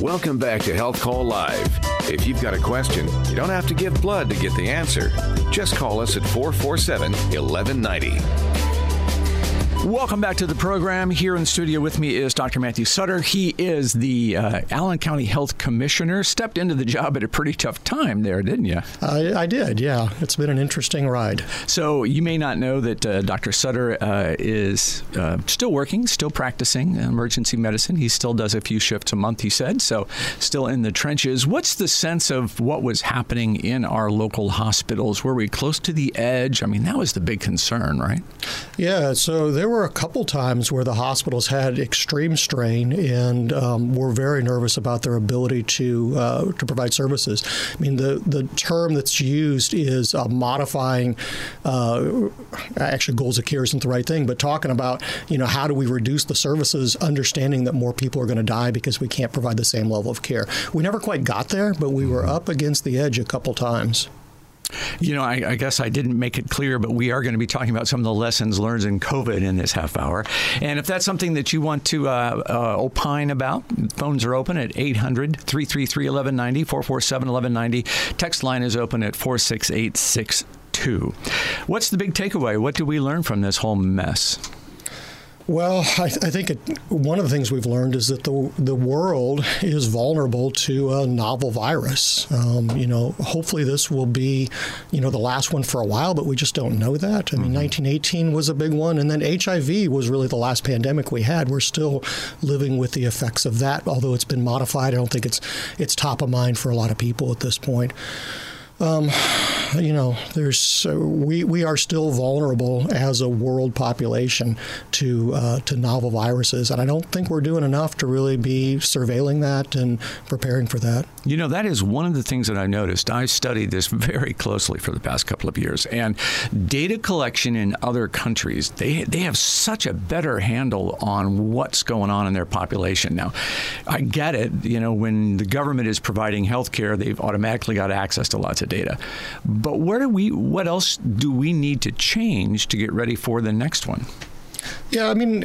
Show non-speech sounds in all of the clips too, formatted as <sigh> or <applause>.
Welcome back to Health Call Live. If you've got a question, you don't have to give blood to get the answer. Just call us at 447 1190. Welcome back to the program. Here in the studio with me is Dr. Matthew Sutter. He is the uh, Allen County Health Commissioner. Stepped into the job at a pretty tough time there, didn't you? I, I did, yeah. It's been an interesting ride. So, you may not know that uh, Dr. Sutter uh, is uh, still working, still practicing emergency medicine. He still does a few shifts a month, he said, so still in the trenches. What's the sense of what was happening in our local hospitals? Were we close to the edge? I mean, that was the big concern, right? Yeah, so there were a couple times where the hospitals had extreme strain and um, were very nervous about their ability to uh, to provide services. I mean, the the term that's used is uh, modifying. Uh, actually, goals of care isn't the right thing, but talking about you know how do we reduce the services, understanding that more people are going to die because we can't provide the same level of care. We never quite got there, but we were up against the edge a couple times. You know, I, I, guess I didn't make it clear, but we are going to be talking about some of the lessons learned in COVID in this half hour. And if that's something that you want to uh, uh, opine about, phones are open at 800 333 1190, 447 1190. Text line is open at 46862. What's the big takeaway? What do we learn from this whole mess? Well, I, th- I think it, one of the things we've learned is that the the world is vulnerable to a novel virus. Um, you know, hopefully this will be, you know, the last one for a while, but we just don't know that. I mean, mm-hmm. 1918 was a big one, and then HIV was really the last pandemic we had. We're still living with the effects of that, although it's been modified. I don't think it's it's top of mind for a lot of people at this point. Um, <sighs> you know, there's uh, we we are still vulnerable as a world population to uh, to novel viruses, and I don't think we're doing enough to really be surveilling that and preparing for that. You know, that is one of the things that I noticed. I studied this <laughs> very closely for the past couple of years, and data collection in other countries they they have such a better handle on what's going on in their population. Now, I get it. You know, when the government is providing health care, they've automatically got access to lots of data. But where do we? What else do we need to change to get ready for the next one? Yeah, I mean,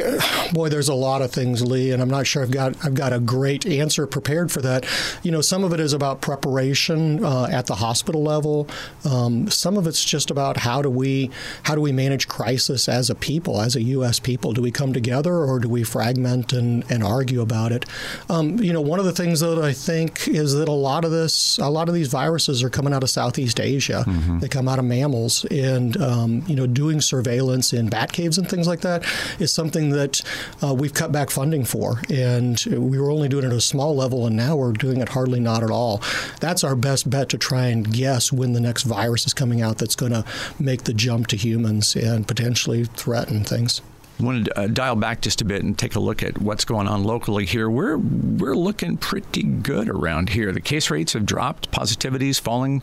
boy, there's a lot of things, Lee, and I'm not sure I've got I've got a great answer prepared for that. You know, some of it is about preparation uh, at the hospital level. Um, some of it's just about how do we how do we manage crisis as a people, as a U.S. people? Do we come together or do we fragment and, and argue about it? Um, you know, one of the things that I think is that a lot of this, a lot of these viruses are coming out of Southeast Asia. Mm-hmm. They come out of mammals, and um, you know, doing surveillance in bat caves and things like that is something that uh, we've cut back funding for. And we were only doing it at a small level, and now we're doing it hardly not at all. That's our best bet to try and guess when the next virus is coming out that's going to make the jump to humans and potentially threaten things. Want to uh, dial back just a bit and take a look at what's going on locally here. We're we're looking pretty good around here. The case rates have dropped, positivities falling.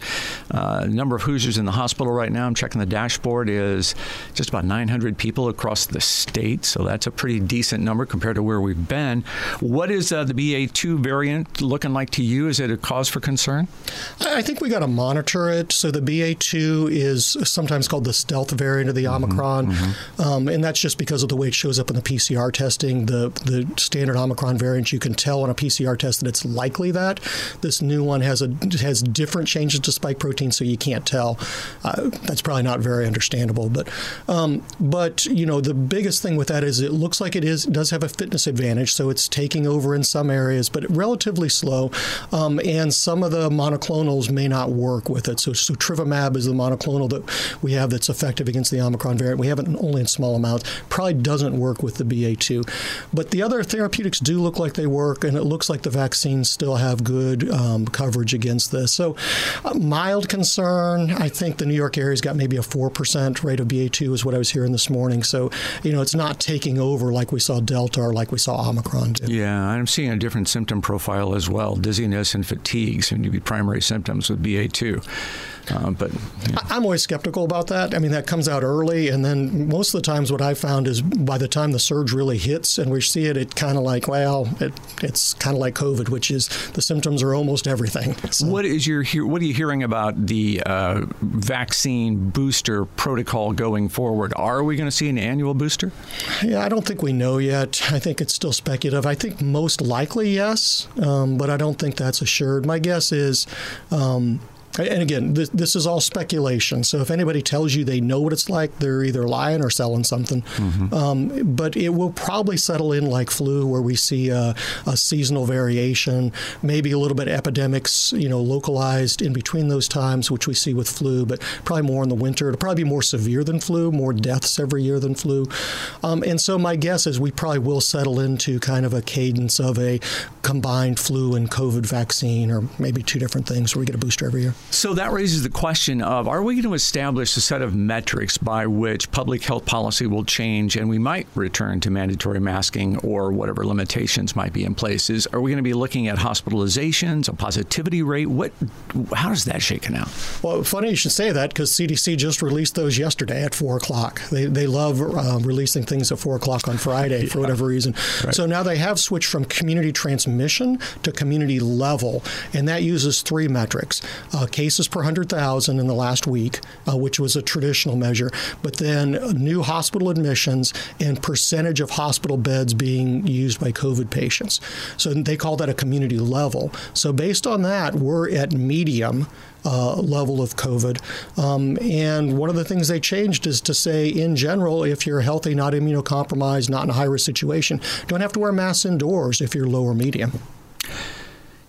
Uh, number of Hoosiers in the hospital right now. I'm checking the dashboard is just about 900 people across the state, so that's a pretty decent number compared to where we've been. What is uh, the BA2 variant looking like to you? Is it a cause for concern? I think we got to monitor it. So the BA2 is sometimes called the stealth variant of the mm-hmm, Omicron, mm-hmm. Um, and that's just because of the way it shows up in the PCR testing. The the standard Omicron variant, you can tell on a PCR test that it's likely that this new one has a has different changes to spike protein, so you can't tell. Uh, that's probably not very understandable, but um, but you know the biggest thing with that is it looks like it is does have a fitness advantage, so it's taking over in some areas, but relatively slow, um, and some of the monoclonals may not work with it. So sotrovimab is the monoclonal that we have that's effective against the Omicron variant. We have it only in small amounts. Probably probably doesn't work with the BA2. But the other therapeutics do look like they work, and it looks like the vaccines still have good um, coverage against this. So, uh, mild concern. I think the New York area's got maybe a 4% rate of BA2, is what I was hearing this morning. So, you know, it's not taking over like we saw Delta or like we saw Omicron. Do. Yeah, I'm seeing a different symptom profile as well. Dizziness and fatigue seem to be primary symptoms with BA2. Uh, but yeah. I'm always skeptical about that. I mean, that comes out early, and then most of the times, what I found is by the time the surge really hits and we see it, it kind of like, well, it, it's kind of like COVID, which is the symptoms are almost everything. <laughs> So. What is your what are you hearing about the uh, vaccine booster protocol going forward? Are we going to see an annual booster? Yeah, I don't think we know yet. I think it's still speculative. I think most likely yes, um, but I don't think that's assured. My guess is um, and again, this, this, is all speculation. So if anybody tells you they know what it's like, they're either lying or selling something. Mm-hmm. Um, but it will probably settle in like flu, where we see a, a, seasonal variation, maybe a little bit of epidemics, you know, localized in between those times, which we see with flu, but probably more in the winter. It'll probably be more severe than flu, more deaths every year than flu. Um, and so my guess is we probably will settle into kind of a cadence of a combined flu and COVID vaccine, or maybe two different things where we get a booster every year. So that raises the question of are we going to establish a set of metrics by which public health policy will change and we might return to mandatory masking or whatever limitations might be in place? Is, are we going to be looking at hospitalizations, a positivity rate? What, how does that shaken out? Well, funny you should say that because CDC just released those yesterday at 4 o'clock. They, they love uh, releasing things at 4 o'clock on Friday yeah. for whatever reason. Right. So now they have switched from community transmission to community level, and that uses three metrics. Uh, cases per 100,000 in the last week, uh, which was a traditional measure, but then new hospital admissions and percentage of hospital beds being used by COVID patients. So they call that a community level. So based on that, we're at medium. Uh, level of COVID. Um, and one of the things they changed is to say, in general, if you're healthy, not immunocompromised, not in a high risk situation, don't have to wear masks indoors if you're low or medium.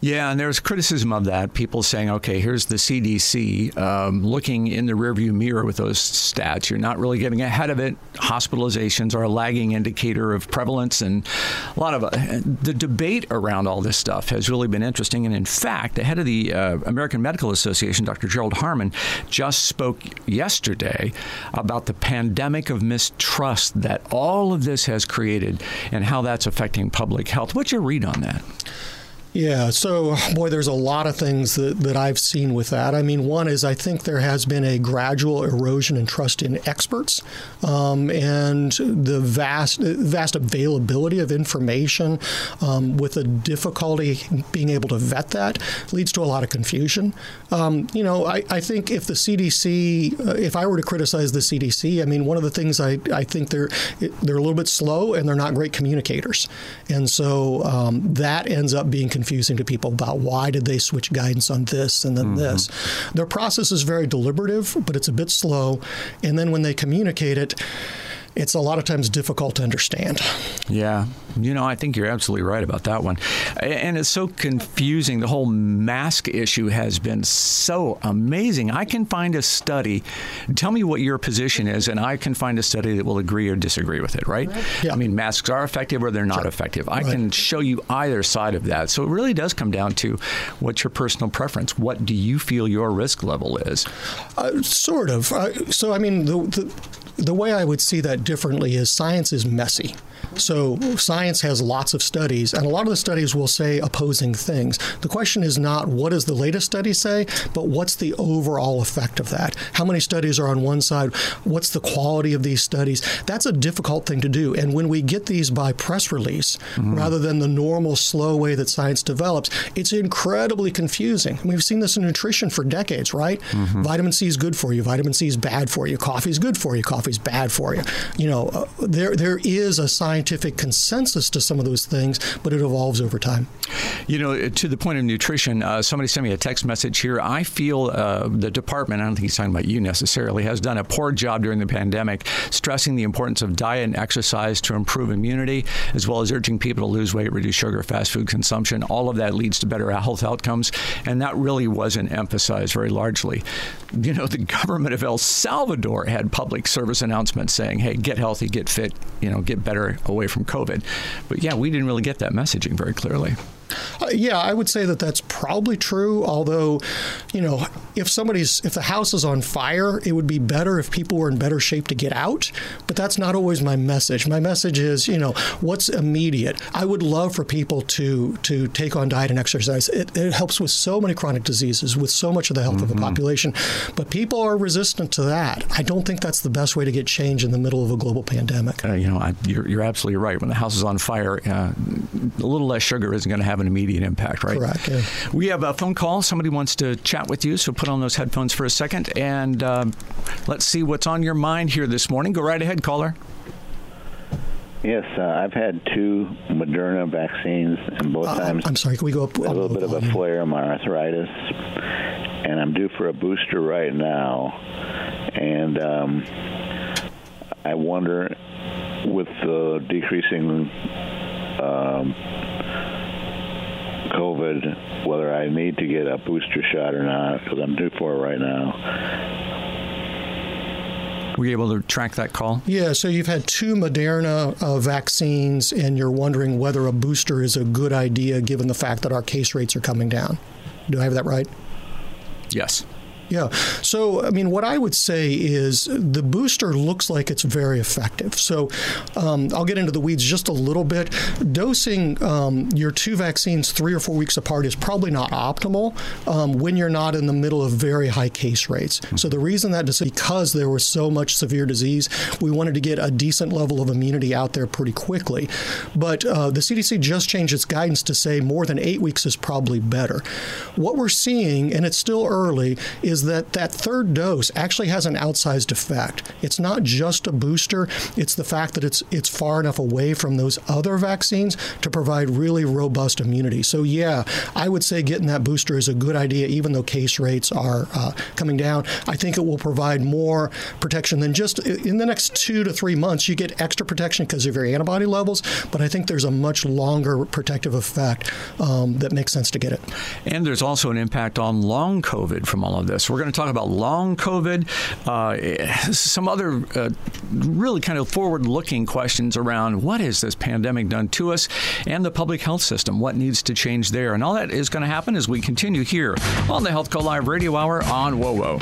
Yeah, and there's criticism of that. People saying, okay, here's the CDC um, looking in the rearview mirror with those stats. You're not really getting ahead of it. Hospitalizations are a lagging indicator of prevalence, and a lot of uh, the debate around all this stuff has really been interesting. And in fact, the head of the uh, American Medical Association, Dr. Gerald Harmon, just spoke yesterday about the pandemic of mistrust that all of this has created and how that's affecting public health. What's your read on that? Yeah, so boy, there's a lot of things that, that I've seen with that. I mean, one is I think there has been a gradual erosion in trust in experts, um, and the vast vast availability of information um, with the difficulty being able to vet that leads to a lot of confusion. Um, you know, I, I think if the CDC, uh, if I were to criticize the CDC, I mean, one of the things I, I think they're they're a little bit slow and they're not great communicators, and so um, that ends up being confusing to people about why did they switch guidance on this and then mm-hmm. this. Their process is very deliberative, but it's a bit slow. And then when they communicate it, it's a lot of times difficult to understand. Yeah. You know, I think you're absolutely right about that one. And it's so confusing. The whole mask issue has been so amazing. I can find a study, tell me what your position is, and I can find a study that will agree or disagree with it, right? Yeah. I mean, masks are effective or they're not sure. effective. I right. can show you either side of that. So it really does come down to what's your personal preference? What do you feel your risk level is? Uh, sort of. Uh, so, I mean, the, the the way I would see that differently is science is messy. So science has lots of studies, and a lot of the studies will say opposing things. The question is not what does the latest study say, but what's the overall effect of that? How many studies are on one side? What's the quality of these studies? That's a difficult thing to do. And when we get these by press release, mm-hmm. rather than the normal slow way that science develops, it's incredibly confusing. we've seen this in nutrition for decades, right? Mm-hmm. Vitamin C is good for you. Vitamin C is bad for you. Coffee is good for you. Coffee is bad for you. You know, uh, there there is a scientific consensus to some of those things, but it evolves over time. You know, to the point of nutrition, uh, somebody sent me a text message here. I feel uh, the department, I don't think he's talking about you necessarily, has done a poor job during the pandemic stressing the importance of diet and exercise to improve immunity, as well as urging people to lose weight, reduce sugar, fast food consumption. All of that leads to better health outcomes, and that really wasn't emphasized very largely. You know, the <laughs> government of El Salvador had public service announcements saying, hey, get healthy, get fit, you know, get better away from COVID. But yeah, we didn't really get that messaging very clearly. Uh, yeah, I would say that that's probably true. Although, you know, if somebody's if the house is on fire, it would be better if people were in better shape to get out. But that's not always my message. My message is, you know, what's immediate. I would love for people to to take on diet and exercise. It, it helps with so many chronic diseases, with so much of the health mm-hmm. of the mm-hmm. population. But people are resistant to that. I don't think that's the best way to get change in the middle of a global pandemic. Uh, you know, I, you're, you're absolutely right. When the house is on fire, uh, a little less sugar isn't going to have an immediate impact, right? Correct. Yeah. We have a phone call. Somebody wants to chat with you, so put on those headphones for a second and um, let's see what's on your mind here this morning. Go right ahead, caller. Yes, uh, I've had two Moderna vaccines, and both uh, times. I'm sorry, can we go up? A little bit of a flare of my arthritis, and I'm due for a booster right now. And um, I wonder, with the decreasing um, COVID, whether I need to get a booster shot or not, because I'm due for it right now. Were you able to track that call? Yeah, so you've had two Moderna uh, vaccines, and you're wondering whether a booster is a good idea given the fact that our case rates are coming down. Do I have that right? Yes. Yeah. So, I mean, what I would say is the booster looks like it's very effective. So, um, I'll get into the weeds just a little bit. Dosing um, your two vaccines three or four weeks apart is probably not optimal um, when you're not in the middle of very high case rates. So, the reason that is because there was so much severe disease, we wanted to get a decent level of immunity out there pretty quickly. But uh, the CDC just changed its guidance to say more than eight weeks is probably better. What we're seeing, and it's still early, is that that third dose actually has an outsized effect. It's not just a booster, it's the fact that it's it's far enough away from those other vaccines to provide really robust immunity. So yeah, I would say getting that booster is a good idea even though case rates are uh, coming down. I think it will provide more protection than just in the next 2 to 3 months you get extra protection because of your antibody levels, but I think there's a much longer protective effect um, that makes sense to get it. And there's also an impact on long COVID from all of this. We're going to talk about long COVID, uh, some other uh, really kind of forward looking questions around what has this pandemic done to us and the public health system, what needs to change there. And all that is going to happen as we continue here on the Health Call Live Radio Hour on WOWO.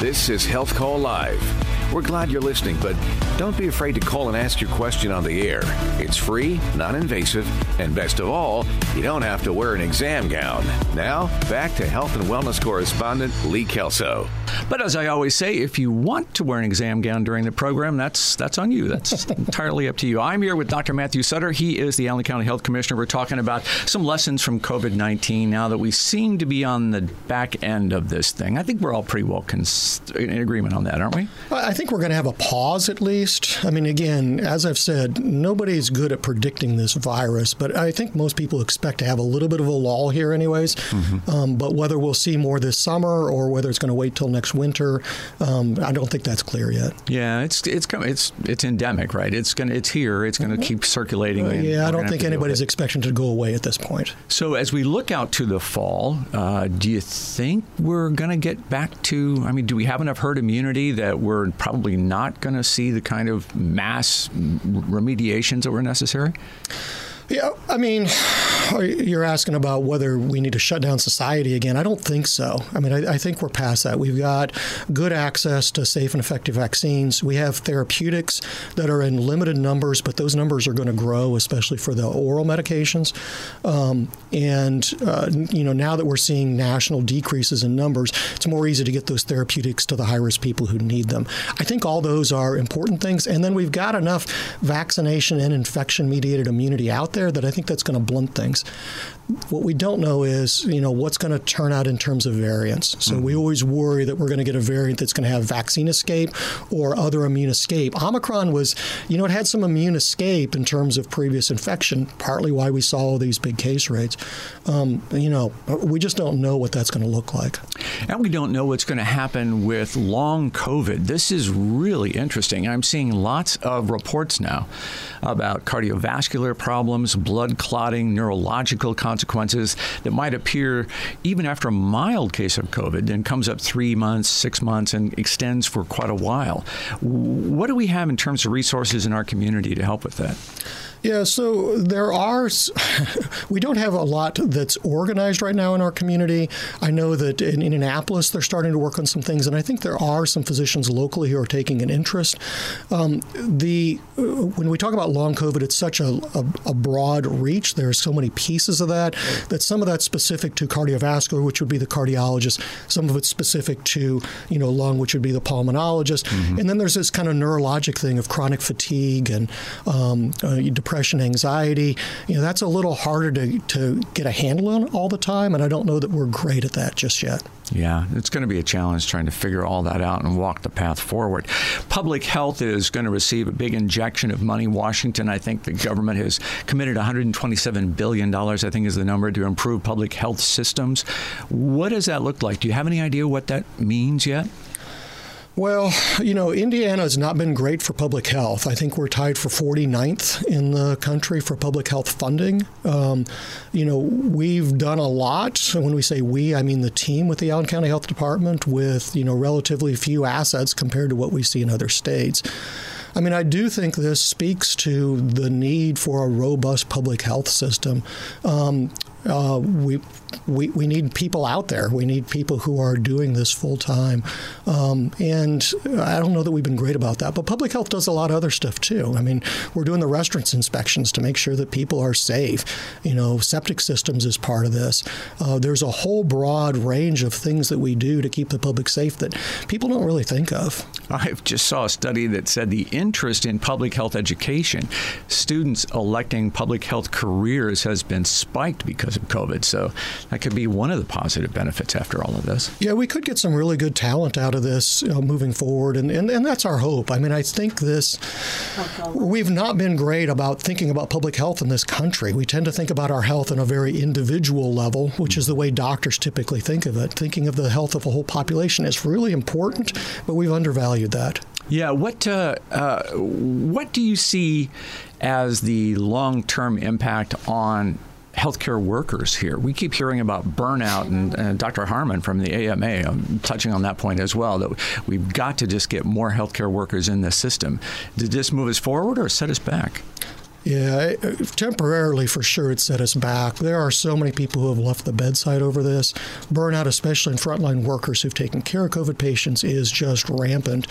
This is Health Call Live. We're glad you're listening, but don't be afraid to call and ask your question on the air. It's free, non invasive, and best of all, you don't have to wear an exam gown. Now, back to health and wellness correspondent Lee Kelso. But as I always say, if you want to wear an exam gown during the program, that's that's on you. That's <laughs> entirely up to you. I'm here with Dr. Matthew Sutter. He is the Allen County Health Commissioner. We're talking about some lessons from COVID 19 now that we seem to be on the back end of this thing. I think we're all pretty well cons- in agreement on that, aren't we? I think we're going to have a pause at least. I mean, again, as I've said, nobody's good at predicting this virus, but I think most people expect to have a little bit of a lull here, anyways. Mm-hmm. Um, but whether we'll see more this summer or whether it's going to wait till next winter. Um, I don't think that's clear yet. Yeah, it's it's it's it's endemic, right? It's going it's here. It's going to keep circulating. Uh, yeah, I don't think anybody's expecting to go away at this point. So as we look out to the fall, uh, do you think we're going to get back to? I mean, do we have enough herd immunity that we're probably not going to see the kind of mass remediations that were necessary? Yeah, I mean, you're asking about whether we need to shut down society again. I don't think so. I mean, I, I, think we're past that. We've got good access to safe and effective vaccines. We have therapeutics that are in limited numbers, but those numbers are going to grow, especially for the oral medications. Um, and uh, you know, now that we're seeing national decreases in numbers, it's more easy to get those therapeutics to the high-risk people who need them. I think all those are important things. And then we've got enough vaccination and infection-mediated immunity out there that I think that's going to blunt things. What we don't know is, you know, what's going to turn out in terms of variants. So mm-hmm. we always worry that we're going to get a variant that's going to have vaccine escape or other immune escape. Omicron was, you know, it had some immune escape in terms of previous infection, partly why we saw all these big case rates. Um, you know, we just don't know what that's going to look like. And we don't know what's going to happen with long COVID. This is really interesting. I'm seeing lots of reports now about cardiovascular problems, blood clotting, neurological consequences that might appear even after a mild case of COVID and comes up three months, six months, and extends for quite a while. What do we have in terms of resources in our community to help with that? Yeah, so there are, <laughs> we don't have a lot that's organized right now in our community. I know that in Indianapolis they're starting to work on some things, and I think there are some physicians locally who are taking an interest. Um, the when we talk about long COVID, it's such a, a, a broad reach. There's so many pieces of that that some of that's specific to cardiovascular, which would be the cardiologist. Some of it's specific to you know lung, which would be the pulmonologist, mm-hmm. and then there's this kind of neurologic thing of chronic fatigue and um, uh, depression, anxiety. You know, that's a little harder to, to get a handle on all the time, and I don't know that we're great at that just yet. Yeah, it's going to be a challenge trying to figure all that out and walk the path forward. Public health is going to receive a big injection of money. Washington, I think the government has committed $127 billion, I think is the number, to improve public health systems. What does that look like? Do you have any idea what that means yet? Well, you know, Indiana has not been great for public health. I think we're tied for 49th in the country for public health funding. Um, you know, we've done a lot. When we say we, I mean the team with the Allen County Health Department with, you know, relatively few assets compared to what we see in other states. I mean, I do think this speaks to the need for a robust public health system. Um, uh, we, we, we need people out there. We need people who are doing this full time. Um, and I don't know that we've been great about that. But public health does a lot of other stuff too. I mean, we're doing the restaurants inspections to make sure that people are safe. You know, septic systems is part of this. Uh, there's a whole broad range of things that we do to keep the public safe that people don't really think of. I just saw a study that said the interest in public health education, students electing public health careers has been spiked because of COVID. So that could be one of the positive benefits after all of this. Yeah, we could get some really good talent out of this you know, moving forward, and, and, and that's our hope. I mean, I think this, we've not been great about thinking about public health in this country. We tend to think about our health on a very individual level, which is the way doctors typically think of it. Thinking of the health of a whole population is really important, but we've undervalued that. Yeah, what uh, uh, what do you see as the long term impact on healthcare workers here. We keep hearing about burnout, and, and Dr. Harmon from the AMA I'm um, touching on that point as well. That we've got to just get more healthcare workers in this system. Did this move us forward or set us back? Yeah, temporarily for sure it set us back. There are so many people who have left the bedside over this. Burnout, especially in frontline workers who've taken care of COVID patients, is just rampant.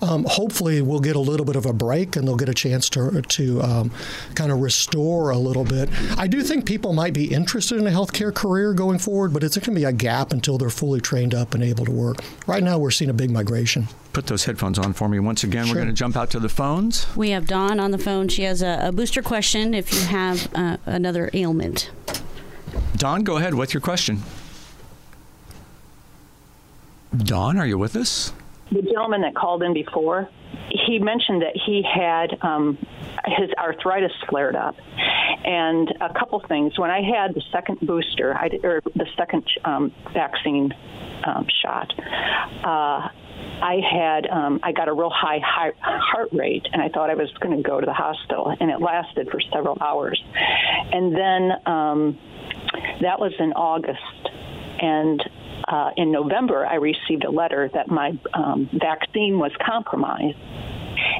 Um, hopefully, we'll get a little bit of a break and they'll get a chance to, to um, kind of restore a little bit. I do think people might be interested in a healthcare career going forward, but it's going to be a gap until they're fully trained up and able to work. Right now, we're seeing a big migration put those headphones on for me once again. Sure. We're going to jump out to the phones. We have Dawn on the phone. She has a, a booster question if you have uh, another ailment. Dawn, go ahead. What's your question? Dawn, are you with us? The gentleman that called in before, he mentioned that he had um, his arthritis flared up, and a couple things. When I had the second booster, I, or the second um, vaccine um, shot, uh, I had um, I got a real high, high heart rate, and I thought I was going to go to the hospital, and it lasted for several hours, and then um, that was in August, and uh, in November I received a letter that my um, vaccine was compromised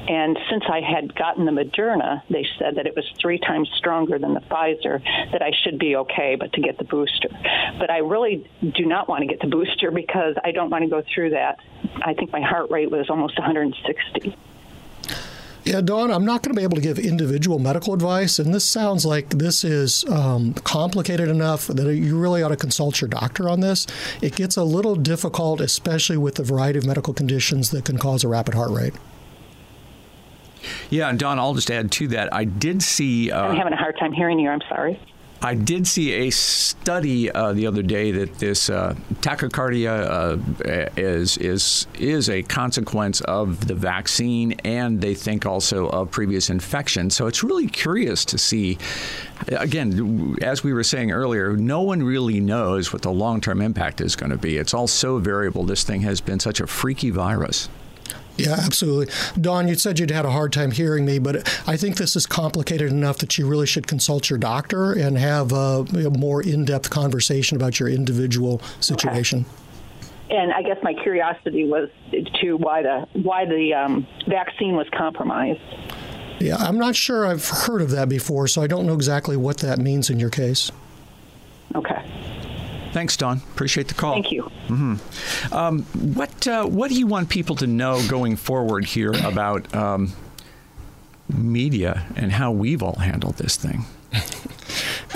and since I had gotten the Moderna, they said that it was three times stronger than the Pfizer, that I should be okay, but to get the booster. But I really do not want to get the booster because I don't want to go through that. I think my heart rate was almost 160. Yeah, Dawn, I'm not going to be able to give individual medical advice, and this sounds like this is um, complicated enough that you really ought to consult your doctor on this. It gets a little difficult, especially with the variety of medical conditions that can cause a rapid heart rate. Yeah, and Dawn, I'll just add to that. I did see. Uh, I'm having a hard time hearing you. I'm sorry. I did see a study uh, the other day that this uh, tachycardia uh, is is is a consequence of the vaccine, and they think also of previous infection. So it's really curious to see. Again, as we were saying earlier, no one really knows what the long term impact is going to be. It's all so variable. This thing has been such a freaky virus. Yeah, absolutely. Dawn, you said you'd had a hard time hearing me, but I think this is complicated enough that you really should consult your doctor and have a, a more in depth conversation about your individual situation. Okay. And I guess my curiosity was to why the why the um, vaccine was compromised. Yeah, I'm not sure I've heard of that before, so I don't know exactly what that means in your case. Okay. Thanks, Dawn. Appreciate the call. Thank you. Mm-hmm. Um, what uh, What do you want people to know going forward here about um, media and how we've all handled this thing? <laughs>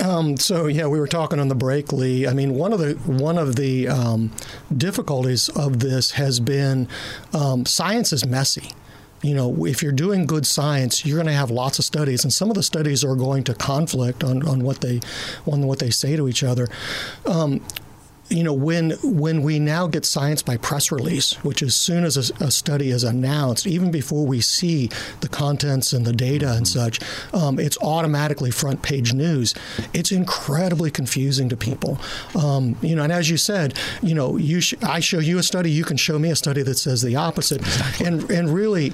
Um, so yeah, we were talking on the break, Lee. I mean, one of the one of the um, difficulties of this has been um, science is messy you know, if you're doing good science, you're going to have lots of studies, and some of the studies are going to conflict on, on what they on what they say to each other. Um, you know, when when we now get science by press release, which as soon as a, a, study is announced, even before we see the contents and the data and mm-hmm. such, um, it's automatically front page news. It's incredibly confusing to people. Um, you know, and as you said, you know, you sh- I show you a study, you can show me a study that says the opposite, exactly. and and really,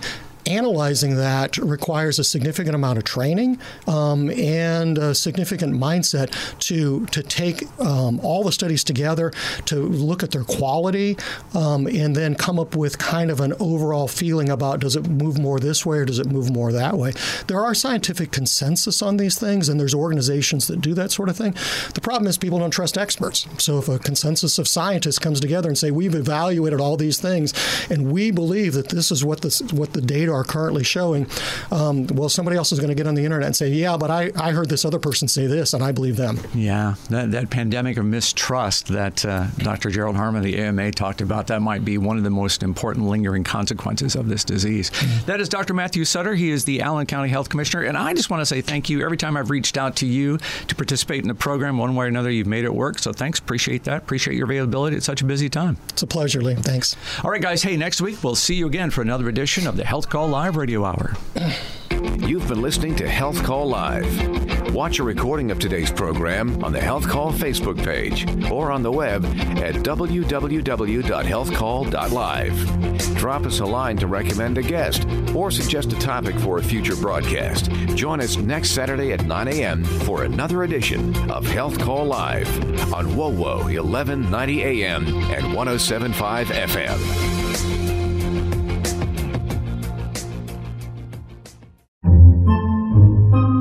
analyzing that requires a significant amount of training um, and a significant mindset to to take um, all the studies together, to look at their quality, um, and then come up with kind of an overall feeling about does it move more this way or does it move more that way. There are scientific consensus on these things, and there's organizations that do that sort of thing. The problem is people don't trust experts. So if a consensus of scientists comes together and say we've evaluated all these things and we believe that this is what the what the data are currently showing, um, well, somebody else is going to get on the internet and say, yeah, but I, I heard this other person say this, and I believe them. Yeah, that, that pandemic of mistrust that uh, Dr. Gerald Harmon, the AMA, talked about, that might be one of the most important lingering consequences of this disease. That is Dr. Matthew Sutter. He is the Allen County Health Commissioner. And I just want to say thank you. Every time I've reached out to you to participate in the program, one way or another, you've made it work. So thanks. Appreciate that. Appreciate your availability at such a busy time. It's a pleasure, Lee. Thanks. All right, guys. Hey, next week we'll see you again for another edition of the Health Call Live Radio Hour. You've been listening to Health Call Live. Watch a recording of today's program on the Health Call Facebook page or on the web at www.healthcall.live. Drop us a line to recommend a guest or suggest a topic for a future broadcast. Join us next Saturday at 9 a.m. for another edition of Health Call Live on WOWO 1190 a.m. and 1075 FM.